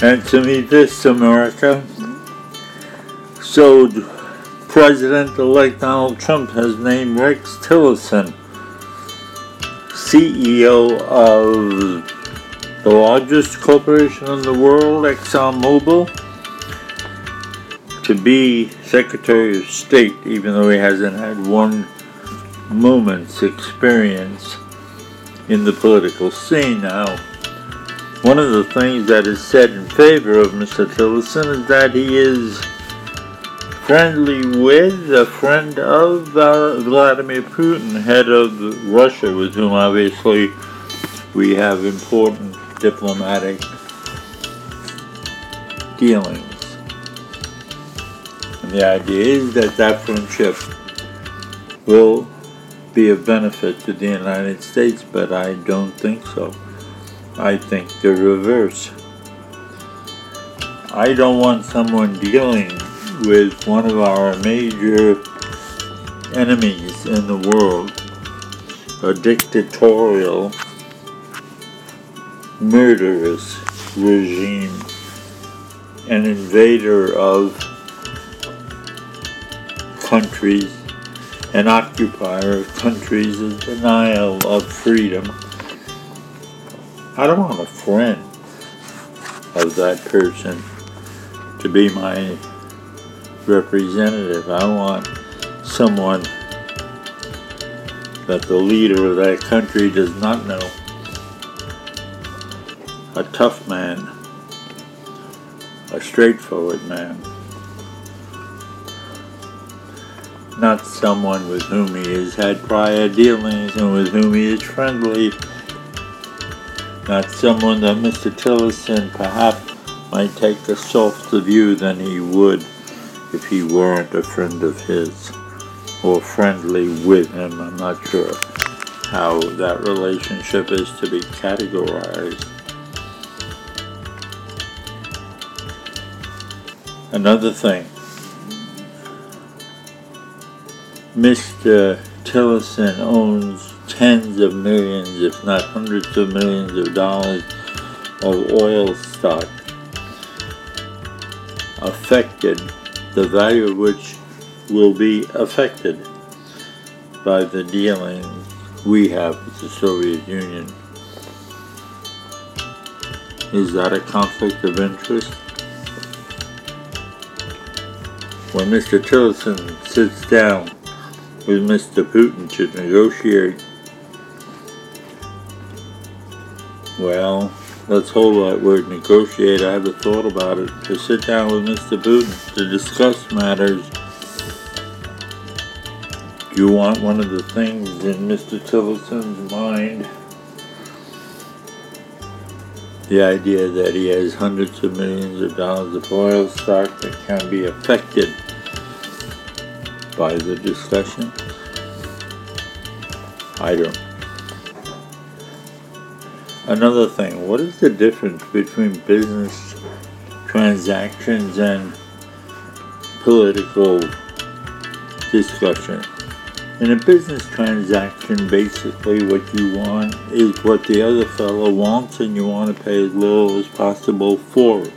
And to me, this America. So, President-elect Donald Trump has named Rex Tillerson CEO of the largest corporation in the world, ExxonMobil, to be Secretary of State, even though he hasn't had one moment's experience in the political scene. Now, one of the things that is said in favor of Mr. Tillerson is that he is friendly with, a friend of uh, Vladimir Putin, head of Russia, with whom obviously we have important diplomatic dealings. And the idea is that that friendship will be of benefit to the United States, but I don't think so. I think the reverse. I don't want someone dealing with one of our major enemies in the world, a dictatorial, murderous regime, an invader of countries, an occupier of countries, a denial of freedom. I don't want a friend of that person to be my representative. I want someone that the leader of that country does not know. A tough man, a straightforward man. Not someone with whom he has had prior dealings and with whom he is friendly. Not someone that Mr. Tillerson perhaps might take a softer view than he would if he weren't a friend of his or friendly with him. I'm not sure how that relationship is to be categorized. Another thing, Mr. Tillerson owns tens of millions, if not hundreds of millions of dollars of oil stock affected the value of which will be affected by the dealings we have with the Soviet Union. Is that a conflict of interest? When Mr. Tillerson sits down with Mr. Putin to negotiate, well, Let's hold that word negotiate. I have a thought about it. To sit down with Mr. Putin to discuss matters. You want one of the things in Mr. Tillerson's mind? The idea that he has hundreds of millions of dollars of oil stock that can be affected by the discussion? I don't. Another thing, what is the difference between business transactions and political discussion? In a business transaction, basically what you want is what the other fellow wants and you want to pay as little as possible for it.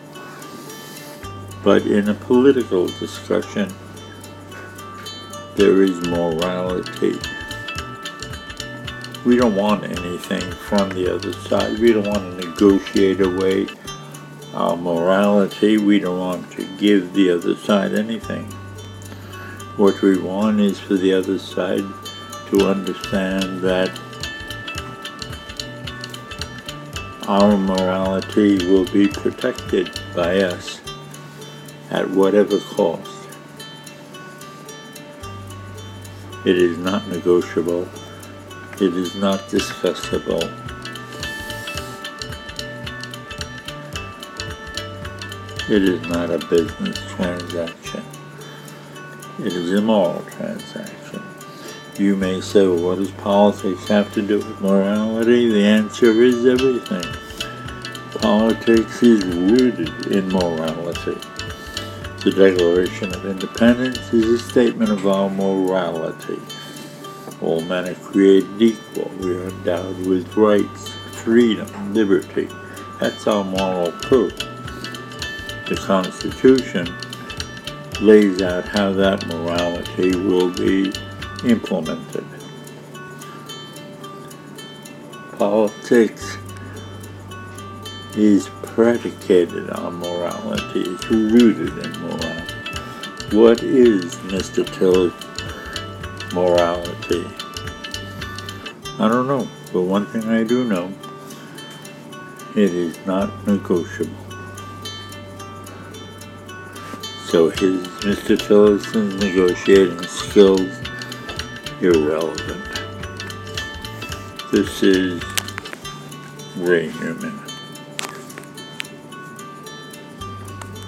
But in a political discussion, there is morality. We don't want anything from the other side. We don't want to negotiate away our morality. We don't want to give the other side anything. What we want is for the other side to understand that our morality will be protected by us at whatever cost. It is not negotiable. It is not discussable. It is not a business transaction. It is a moral transaction. You may say, well, what does politics have to do with morality? The answer is everything. Politics is rooted in morality. The Declaration of Independence is a statement of our morality. All men are created equal. We are endowed with rights, freedom, liberty. That's our moral proof. the Constitution lays out how that morality will be implemented. Politics is predicated on morality, it's rooted in morality. What is Mr. Tiller's morality? I don't know, but one thing I do know, it is not negotiable. So his Mr. Tillerson's negotiating skills irrelevant. This is Ray Newman.